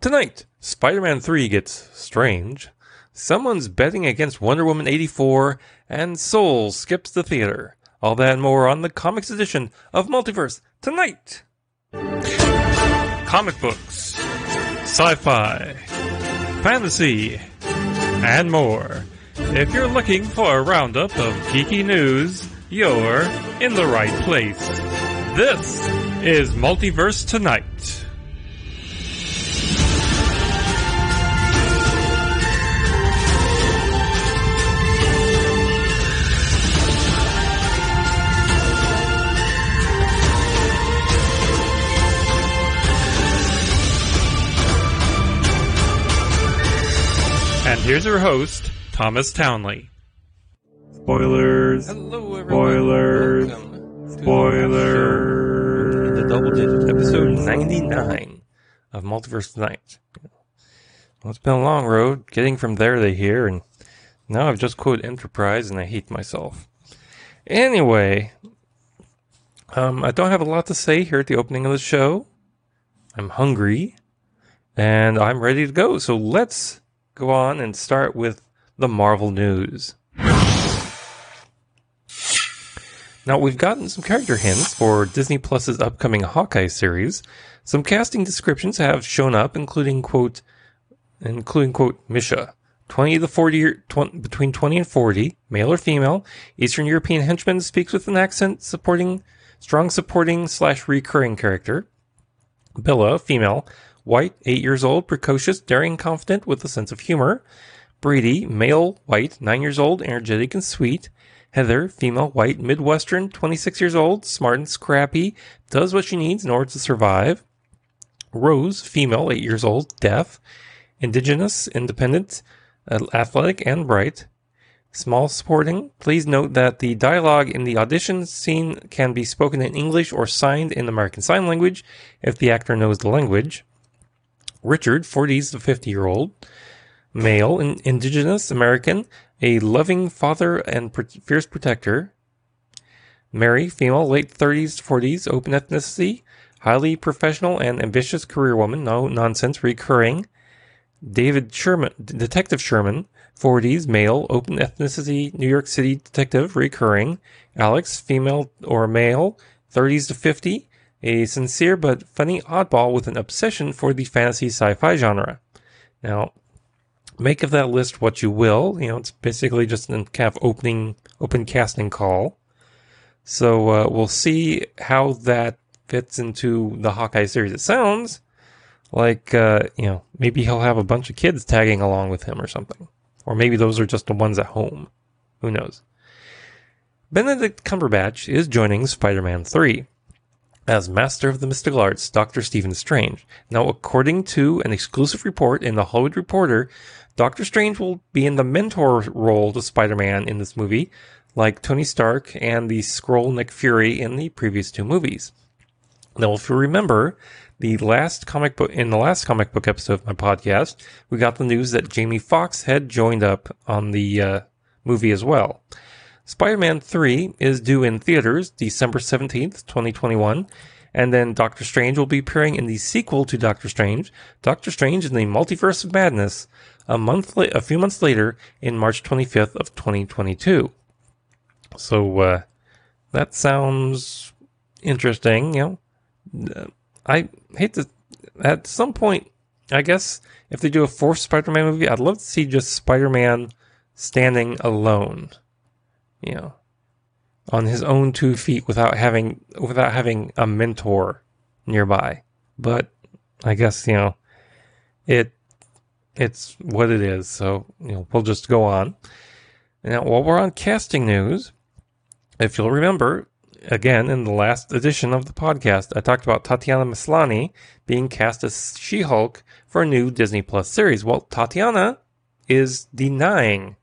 Tonight, Spider Man 3 gets strange. Someone's betting against Wonder Woman 84, and Soul skips the theater. All that and more on the comics edition of Multiverse tonight. Comic books, sci fi, fantasy, and more. If you're looking for a roundup of geeky news, you're in the right place. This is Multiverse Tonight. And here's your host, Thomas Townley. Spoilers. Hello, everyone. Spoilers. Spoilers. the double digit episode 99 of Multiverse Tonight. Well, it's been a long road getting from there to here, and now I've just quoted Enterprise and I hate myself. Anyway, um, I don't have a lot to say here at the opening of the show. I'm hungry and I'm ready to go. So let's go on and start with the Marvel news. Now, we've gotten some character hints for Disney Plus's upcoming Hawkeye series. Some casting descriptions have shown up, including quote, including quote, Misha, 20 to 40, year, 20, between 20 and 40, male or female, Eastern European henchman speaks with an accent supporting, strong supporting slash recurring character. Billa, female, white, 8 years old, precocious, daring, confident, with a sense of humor. Brady, male, white, 9 years old, energetic and sweet. Heather, female, white, Midwestern, 26 years old, smart and scrappy, does what she needs in order to survive. Rose, female, 8 years old, deaf, indigenous, independent, uh, athletic, and bright. Small supporting. Please note that the dialogue in the audition scene can be spoken in English or signed in American Sign Language if the actor knows the language. Richard, 40s to 50 year old, male, in, indigenous, American, a loving father and fierce protector. Mary, female, late 30s to 40s, open ethnicity, highly professional and ambitious career woman, no nonsense, recurring. David Sherman, Detective Sherman, 40s, male, open ethnicity, New York City detective, recurring. Alex, female or male, 30s to 50, a sincere but funny oddball with an obsession for the fantasy sci-fi genre. Now, make of that list what you will. You know, it's basically just an kind of opening, open casting call. So uh, we'll see how that fits into the Hawkeye series. It sounds like uh, you know maybe he'll have a bunch of kids tagging along with him or something, or maybe those are just the ones at home. Who knows? Benedict Cumberbatch is joining Spider-Man 3 as Master of the Mystical Arts, Dr. Stephen Strange. Now, according to an exclusive report in the Hollywood Reporter, Doctor Strange will be in the mentor role to Spider-Man in this movie, like Tony Stark and the Skrull Nick Fury in the previous two movies. Now, if you remember, the last comic book in the last comic book episode of my podcast, we got the news that Jamie Foxx had joined up on the uh, movie as well. Spider-Man 3 is due in theaters December 17th, 2021, and then Doctor Strange will be appearing in the sequel to Doctor Strange, Doctor Strange in the Multiverse of Madness, a month la- a few months later in March 25th of 2022. So uh, that sounds interesting, you know. Uh, I hate to at some point, I guess if they do a fourth Spider-Man movie, I'd love to see just Spider-Man standing alone you know, on his own two feet without having without having a mentor nearby. But I guess you know, it it's what it is. So you know, we'll just go on. Now, while we're on casting news, if you'll remember, again in the last edition of the podcast, I talked about Tatiana Maslany being cast as She-Hulk for a new Disney Plus series. Well, Tatiana is denying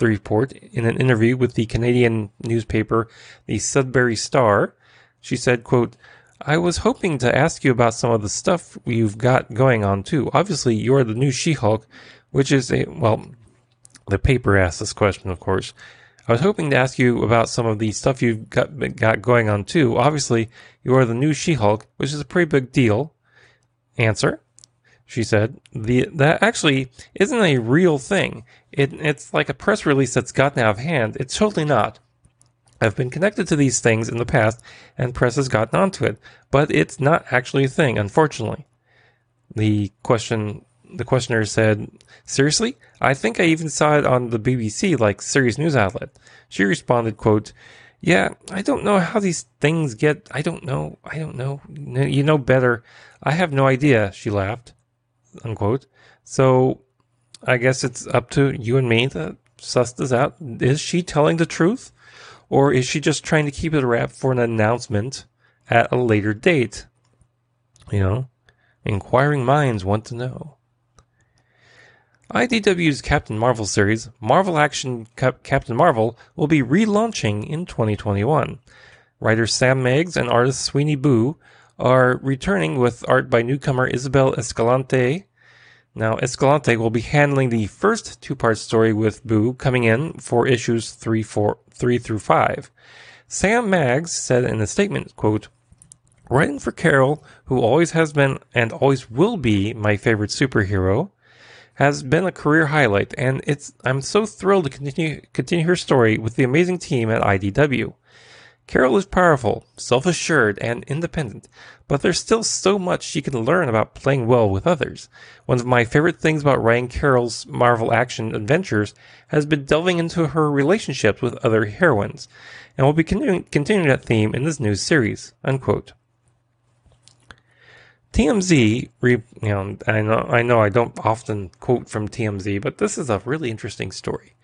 the report in an interview with the Canadian newspaper, the Sudbury Star. She said, quote, I was hoping to ask you about some of the stuff you've got going on too. Obviously, you're the new She-Hulk, which is a, well, the paper asked this question, of course. I was hoping to ask you about some of the stuff you've got, got going on too. Obviously, you are the new She-Hulk, which is a pretty big deal. Answer. She said. The that actually isn't a real thing. It, it's like a press release that's gotten out of hand. It's totally not. I've been connected to these things in the past, and press has gotten onto it, but it's not actually a thing, unfortunately. The question, the questioner said, "Seriously? I think I even saw it on the BBC, like serious news outlet." She responded, "Quote." Yeah, I don't know how these things get. I don't know. I don't know. You know better. I have no idea. She laughed. Unquote. So, I guess it's up to you and me to suss this out. Is she telling the truth? Or is she just trying to keep it a wrap for an announcement at a later date? You know, inquiring minds want to know. IDW's Captain Marvel series, Marvel Action Cap- Captain Marvel, will be relaunching in 2021. Writer Sam Maggs and artist Sweeney Boo are returning with art by newcomer Isabel Escalante. Now, Escalante will be handling the first two-part story with Boo coming in for issues 3, four, 3 through 5. Sam Maggs said in a statement, quote, Writing for Carol, who always has been and always will be my favorite superhero, has been a career highlight, and it's I'm so thrilled to continue continue her story with the amazing team at IDW. Carol is powerful, self-assured, and independent, but there's still so much she can learn about playing well with others. One of my favorite things about writing Carol's Marvel action adventures has been delving into her relationships with other heroines, and we'll be continuing, continuing that theme in this new series. Unquote. TMZ, you know, I know, I know I don't often quote from TMZ, but this is a really interesting story.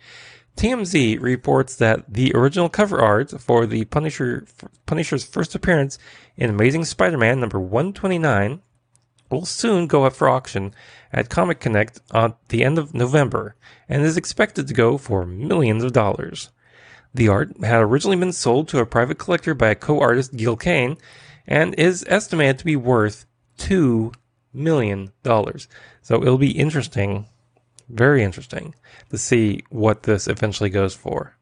TMZ reports that the original cover art for the Punisher, Punisher's first appearance in Amazing Spider-Man number 129 will soon go up for auction at Comic Connect at the end of November and is expected to go for millions of dollars. The art had originally been sold to a private collector by a co-artist Gil Kane and is estimated to be worth two million dollars. So it'll be interesting, very interesting, to see what this eventually goes for.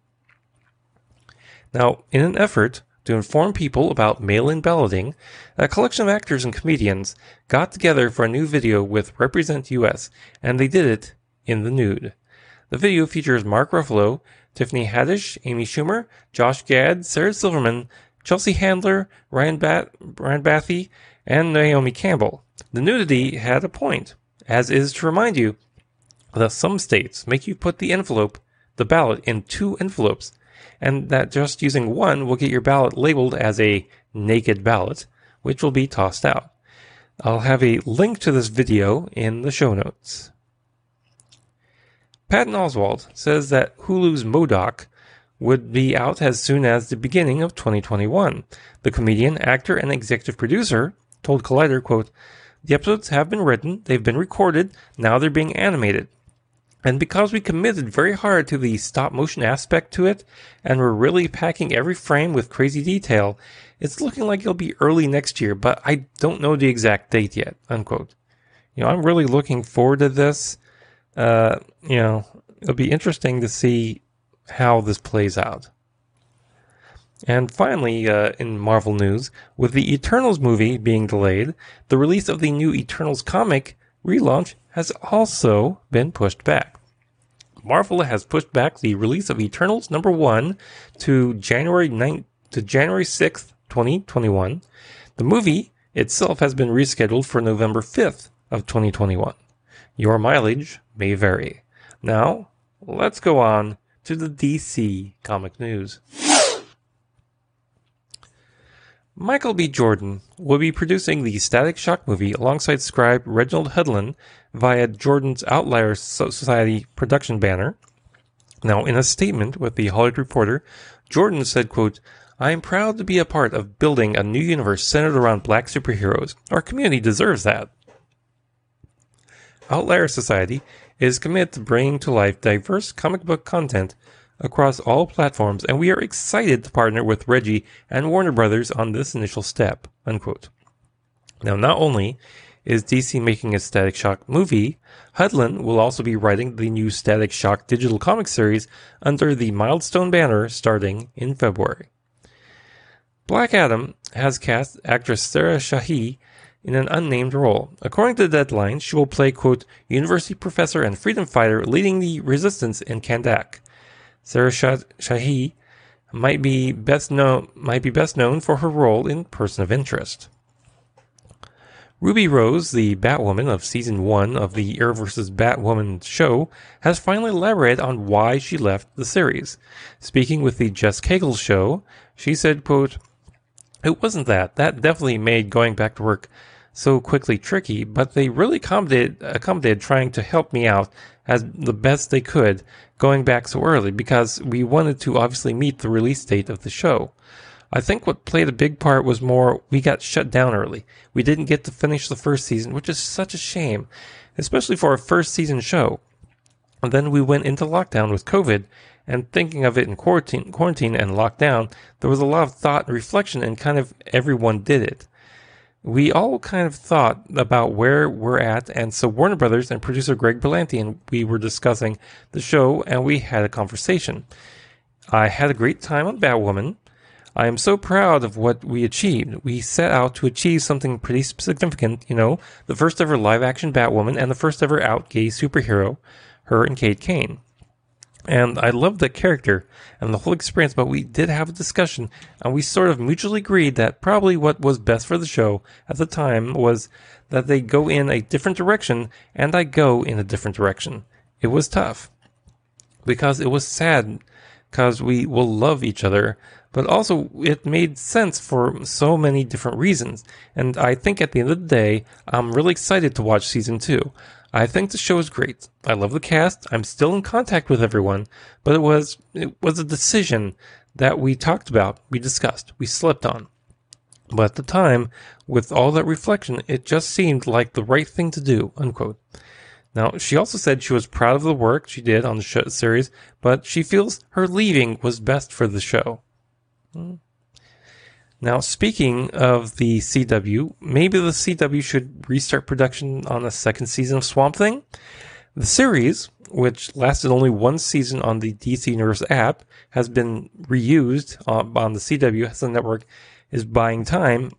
Now, in an effort to inform people about mail-in balloting, a collection of actors and comedians got together for a new video with Represent US, and they did it in the nude. The video features Mark Ruffalo, Tiffany Haddish, Amy Schumer, Josh Gad, Sarah Silverman, Chelsea Handler, Ryan, Bat- Ryan Bathé, and Naomi Campbell. The nudity had a point, as is to remind you that some states make you put the envelope, the ballot, in two envelopes, and that just using one will get your ballot labeled as a naked ballot, which will be tossed out. I'll have a link to this video in the show notes. Patton Oswalt says that Hulu's M.O.D.O.K. would be out as soon as the beginning of 2021. The comedian, actor, and executive producer told Collider, quote, The episodes have been written, they've been recorded, now they're being animated. And because we committed very hard to the stop motion aspect to it, and we're really packing every frame with crazy detail, it's looking like it'll be early next year, but I don't know the exact date yet, unquote. You know, I'm really looking forward to this. Uh, you know, it'll be interesting to see how this plays out. And finally, uh, in Marvel news, with the Eternals movie being delayed, the release of the new Eternals comic relaunch has also been pushed back. Marvel has pushed back the release of Eternals number 1 to January 9th to January 6th, 2021. The movie itself has been rescheduled for November 5th of 2021. Your mileage may vary. Now, let's go on to the DC comic news. Michael B. Jordan will be producing the Static Shock movie alongside scribe Reginald Hudlin via Jordan's Outlier Society production banner. Now, in a statement with the Hollywood Reporter, Jordan said, quote, I am proud to be a part of building a new universe centered around black superheroes. Our community deserves that. Outlier Society is committed to bringing to life diverse comic book content across all platforms, and we are excited to partner with Reggie and Warner Brothers on this initial step. Unquote. Now, not only is DC making a Static Shock movie, Hudlin will also be writing the new Static Shock digital comic series under the Milestone banner starting in February. Black Adam has cast actress Sarah Shahi in an unnamed role. According to the Deadline, she will play, quote, university professor and freedom fighter leading the resistance in Kahndaq. Sarah Shah- Shahi might be best known might be best known for her role in Person of Interest. Ruby Rose, the Batwoman of season one of the Arrow vs. Batwoman show, has finally elaborated on why she left the series. Speaking with the Jess Cagle show, she said, quote, It wasn't that. That definitely made going back to work so quickly tricky, but they really accommodated, accommodated trying to help me out as the best they could going back so early because we wanted to obviously meet the release date of the show. I think what played a big part was more we got shut down early. We didn't get to finish the first season, which is such a shame, especially for a first season show. And then we went into lockdown with COVID, and thinking of it in quarantine, quarantine and lockdown, there was a lot of thought and reflection, and kind of everyone did it. We all kind of thought about where we're at, and so Warner Brothers and producer Greg Berlanti and we were discussing the show, and we had a conversation. I had a great time on Batwoman. I am so proud of what we achieved. We set out to achieve something pretty significant, you know, the first ever live action Batwoman and the first ever out gay superhero, her and Kate Kane. And I loved that character and the whole experience, but we did have a discussion and we sort of mutually agreed that probably what was best for the show at the time was that they go in a different direction and I go in a different direction. It was tough because it was sad because we will love each other, but also it made sense for so many different reasons. And I think at the end of the day, I'm really excited to watch season two. I think the show is great. I love the cast. I'm still in contact with everyone, but it was it was a decision that we talked about, we discussed, we slept on. But at the time, with all that reflection, it just seemed like the right thing to do. Unquote. Now, she also said she was proud of the work she did on the show series, but she feels her leaving was best for the show. Hmm. Now, speaking of the CW, maybe the CW should restart production on the second season of Swamp Thing. The series, which lasted only one season on the DC Universe app, has been reused on, on the CW as the network is buying time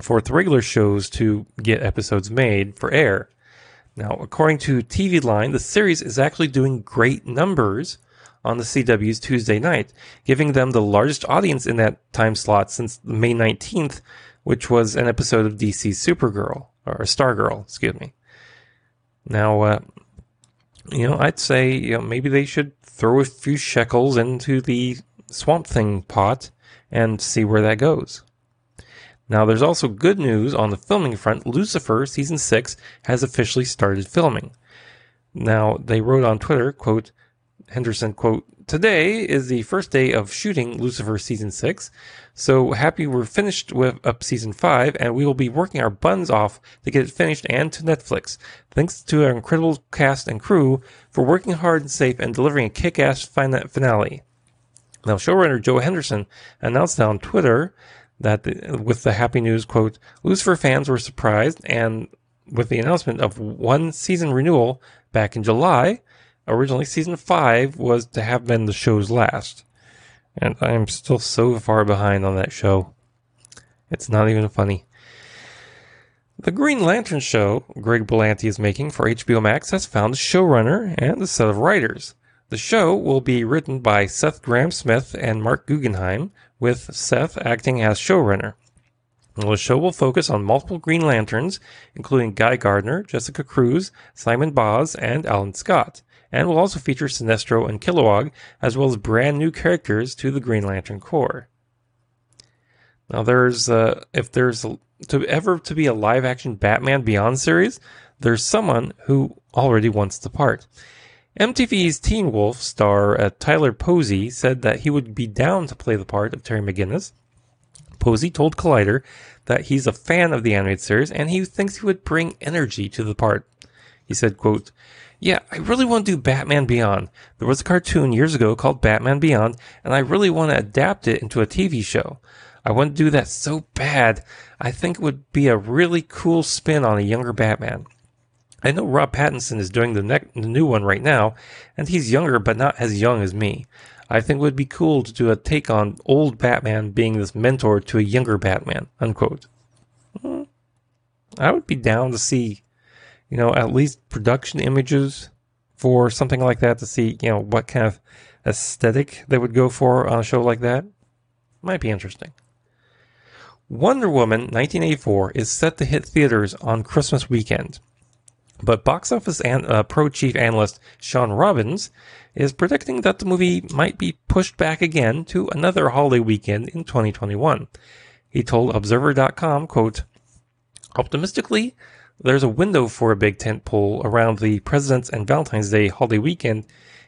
for its regular shows to get episodes made for air. Now, according to TV Line, the series is actually doing great numbers on the CW's Tuesday night, giving them the largest audience in that time slot since May 19th, which was an episode of DC's Supergirl, or Stargirl, excuse me. Now, uh, you know, I'd say you know, maybe they should throw a few shekels into the Swamp Thing pot and see where that goes. Now, there's also good news on the filming front. Lucifer season six has officially started filming. Now, they wrote on Twitter, quote, Henderson, quote, Today is the first day of shooting Lucifer season six. So happy we're finished with up season five and we will be working our buns off to get it finished and to Netflix. Thanks to our incredible cast and crew for working hard and safe and delivering a kick-ass finale. Now, showrunner Joe Henderson announced on Twitter that the, with the happy news, quote, Lucifer fans were surprised and with the announcement of one season renewal back in July, originally season five was to have been the show's last. And I'm still so far behind on that show. It's not even funny. The Green Lantern show Greg Berlanti is making for HBO Max has found a showrunner and a set of writers. The show will be written by Seth Grahame-Smith and Marc Guggenheim, with Seth acting as showrunner. The show will focus on multiple Green Lanterns, including Guy Gardner, Jessica Cruz, Simon Baz, and Alan Scott and will also feature Sinestro and Kilowog, as well as brand new characters to the Green Lantern Corps. Now, there's uh, if there's a, to ever to be a live action Batman Beyond series, there's someone who already wants the part. MTV's Teen Wolf star uh, Tyler Posey said that he would be down to play the part of Terry McGinnis. Posey told Collider that he's a fan of the animated series and he thinks he would bring energy to the part. He said, quote, yeah, I really want to do Batman Beyond. There was a cartoon years ago called Batman Beyond, and I really want to adapt it into a TV show. I want to do that so bad. I think it would be a really cool spin on a younger Batman. I know Rob Pattinson is doing the, ne- the new one right now, and he's younger but not as young as me. I think it would be cool to do a take on old Batman being this mentor to a younger Batman. Unquote. Hmm. I would be down to see, you know, at least production images for something like that to see, you know, what kind of aesthetic they would go for on a show like that. Might be interesting. Wonder Woman 1984 is set to hit theaters on Christmas weekend. But box office and uh, pro chief analyst Shawn Robbins is predicting that the movie might be pushed back again to another holiday weekend in 2021. He told Observer.com, quote, Optimistically, there's a window for a big tent pole around the President's and Valentine's Day holiday weekend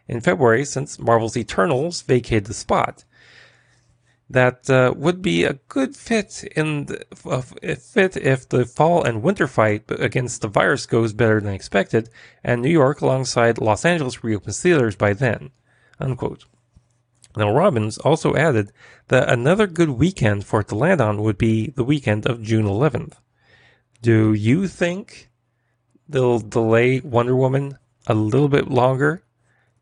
in February since Marvel's Eternals vacated the spot that uh, would be a good fit in the, uh, fit if the fall and winter fight against the virus goes better than expected, and New York alongside Los Angeles reopens theaters by then. Unquote. Now Robbins also added that another good weekend for it to land on would be the weekend of June 11th. Do you think they'll delay Wonder Woman a little bit longer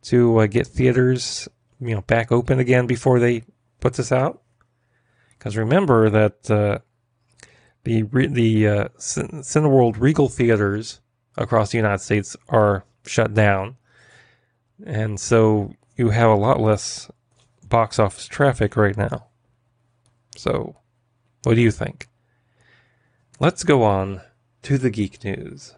to uh, get theaters, you know, back open again before they put this out? Because remember that uh, the the uh, Cineworld Regal theaters across the United States are shut down, and so you have a lot less box office traffic right now. So, what do you think? Let's go on to the geek news.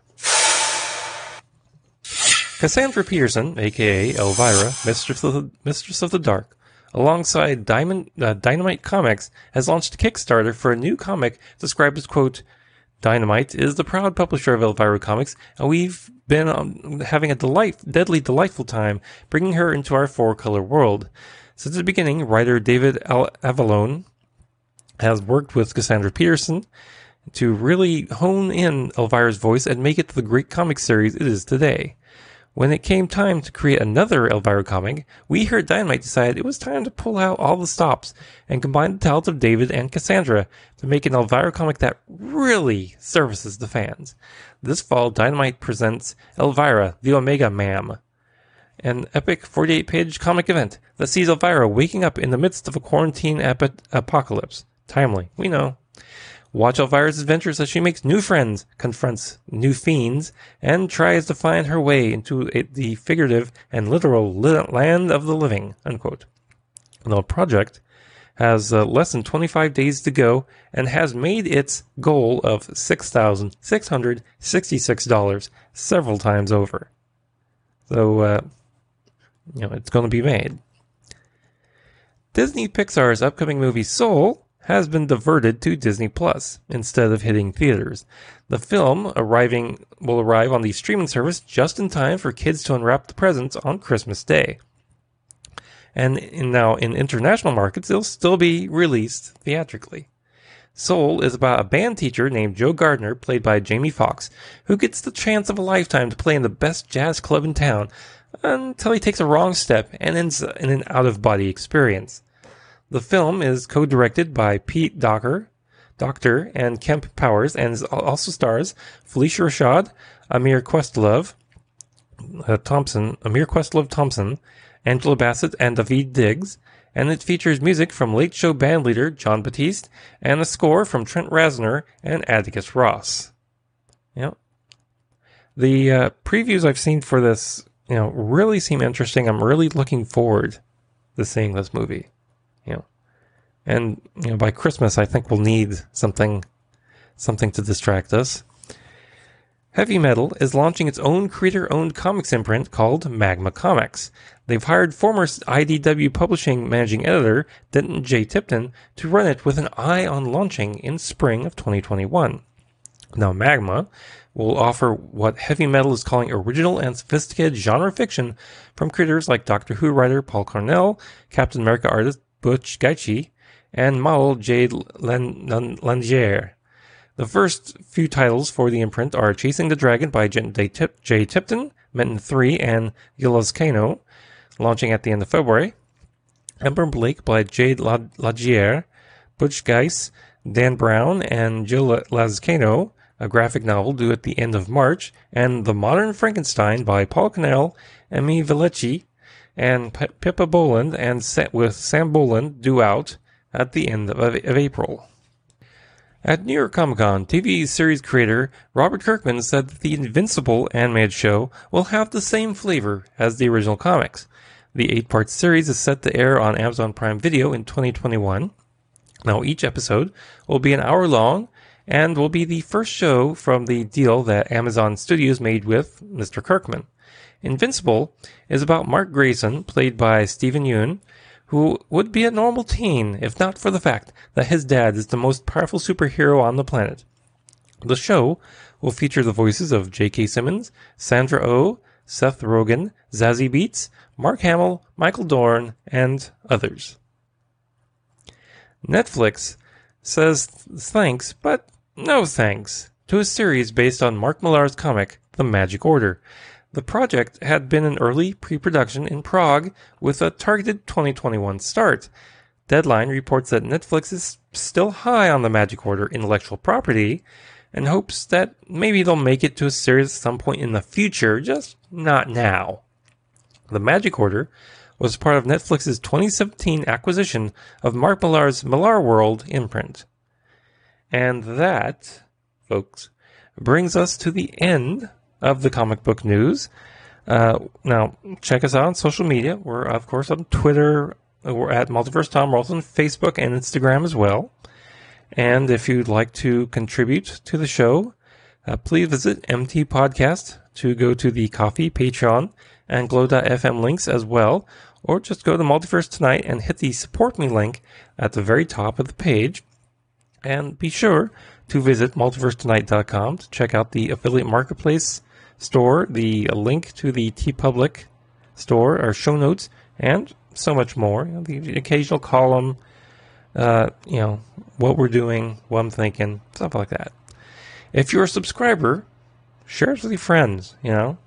Cassandra Peterson, aka Elvira, Mistress of the, Mistress of the Dark, alongside Diamond, uh, Dynamite Comics, has launched a Kickstarter for a new comic described as, quote, Dynamite is the proud publisher of Elvira Comics, and we've been um, having a delight, deadly delightful time bringing her into our four-color world. Since the beginning, writer David Al- Avallone has worked with Cassandra Peterson to really hone in Elvira's voice and make it the great comic series it is today. When it came time to create another Elvira comic, we at Dynamite decided it was time to pull out all the stops and combine the talents of David and Cassandra to make an Elvira comic that really services the fans. This fall, Dynamite presents Elvira, the Omega Ma'am, an epic 48 page comic event that sees Elvira waking up in the midst of a quarantine ap- apocalypse. Timely, we know. Watch Elvira's adventures as she makes new friends, confronts new fiends, and tries to find her way into a, the figurative and literal li- land of the living. Unquote. The project has uh, less than 25 days to go and has made its goal of $6,666 several times over. So, uh, you know, it's going to be made. Disney Pixar's upcoming movie Soul has been diverted to Disney Plus instead of hitting theaters. The film arriving will arrive on the streaming service just in time for kids to unwrap the presents on Christmas Day. And in, now in international markets, it'll still be released theatrically. Soul is about a band teacher named Joe Gardner, played by Jamie Foxx, who gets the chance of a lifetime to play in the best jazz club in town until he takes a wrong step and ends in an out of body experience. The film is co-directed by Pete Docker, Docter, and Kemp Powers, and also stars Phylicia Rashad, Ahmir Questlove, uh, Thompson, Ahmir Questlove Thompson, Angela Bassett, and Daveed Diggs. And it features music from Late Show bandleader Jon Batiste and a score from Trent Reznor and Atticus Ross. Yep. The uh, previews I've seen for this, you know, really seem interesting. I'm really looking forward to seeing this movie. You know, and you know by Christmas I think we'll need something something to distract us. Heavy Metal is launching its own creator-owned comics imprint called Magma Comics. They've hired former IDW publishing managing editor Denton J. Tipton to run it with an eye on launching in spring of 2021. Now, Magma will offer what heavy metal is calling original and sophisticated genre fiction from creators like Doctor Who writer Paul Cornell, Captain America artist Butch Guice, and model Jade Langier. The first few titles for the imprint are Chasing the Dragon by J. Tipton, Mitten 3, and Gilazcano, launching at the end of February. Ember Blake by Jade Lagier, Butch Guice, Dan Brown, and Jill Lazcano, a graphic novel due at the end of March, and The Modern Frankenstein by Paul Cornell, Emi Villechie, and P- Pippa Bowland and set with Sam Boland due out at the end of, of April. At New York Comic Con, TV series creator Robert Kirkman said that the Invincible animated show will have the same flavor as the original comics. The eight part series is set to air on Amazon Prime Video in 2021. Now, each episode will be an hour long and will be the first show from the deal that Amazon Studios made with Mr. Kirkman. Invincible is about Mark Grayson, played by Steven Yeun, who would be a normal teen if not for the fact that his dad is the most powerful superhero on the planet. The show will feature the voices of J.K. Simmons, Sandra Oh, Seth Rogen, Zazie Beetz, Mark Hamill, Michael Dorn, and others. Netflix says thanks, but no thanks, to a series based on Mark Millar's comic, The Magic Order. The project had been in early pre production in Prague with a targeted 2021 start. Deadline reports that Netflix is still high on the Magic Order intellectual property and hopes that maybe they'll make it to a series at some point in the future, just not now. The Magic Order was part of Netflix's 2017 acquisition of Mark Millar's Millar World imprint. And that, folks, brings us to the end of the comic book news. Uh, now, check us out on social media. We're, of course, on Twitter. We're at Multiverse Tom. We're also on Facebook and Instagram as well. And if you'd like to contribute to the show, uh, please visit MT Podcast to go to the Ko-fi, Patreon, and Glow.fm links as well, or just go to Multiverse Tonight and hit the Support Me link at the very top of the page. And be sure to visit multiversetonight.com to check out the affiliate marketplace store, the link to the TeePublic store, our show notes, and so much more. You know, the occasional column, uh, you know, what we're doing, what I'm thinking, stuff like that. If you're a subscriber, share it with your friends, you know.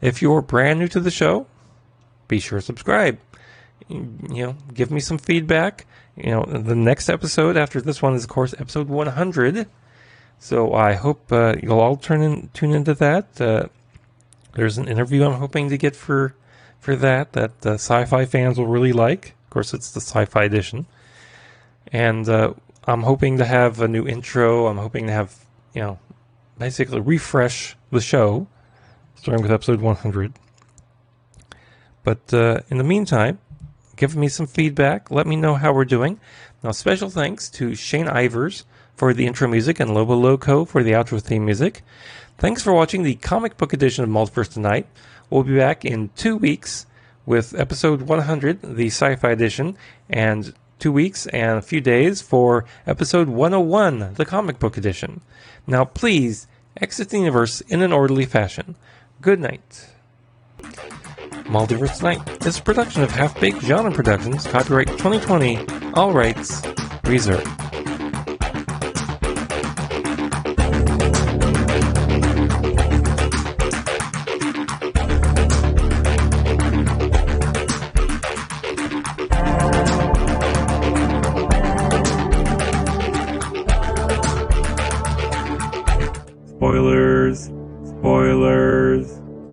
If you're brand new to the show, be sure to subscribe. You know, give me some feedback. You know, the next episode after this one is, of course, episode 100. So I hope uh, you'll all turn in, tune into that. Uh, there's an interview I'm hoping to get for for that that uh, sci-fi fans will really like. Of course, it's the sci-fi edition, and uh, I'm hoping to have a new intro. I'm hoping to have you know basically refresh the show, starting with episode 100. But uh, in the meantime, give me some feedback. Let me know how we're doing. Now, special thanks to Shane Ivers for the intro music and Lobo Loco for the outro theme music. Thanks for watching the comic book edition of Multiverse Tonight. We'll be back in two weeks with episode 100, the sci fi edition, and two weeks and a few days for episode 101, the comic book edition. Now, please exit the universe in an orderly fashion. Good night. Multiverse Night is a production of Half Baked Genre Productions, copyright 2020, all rights reserved.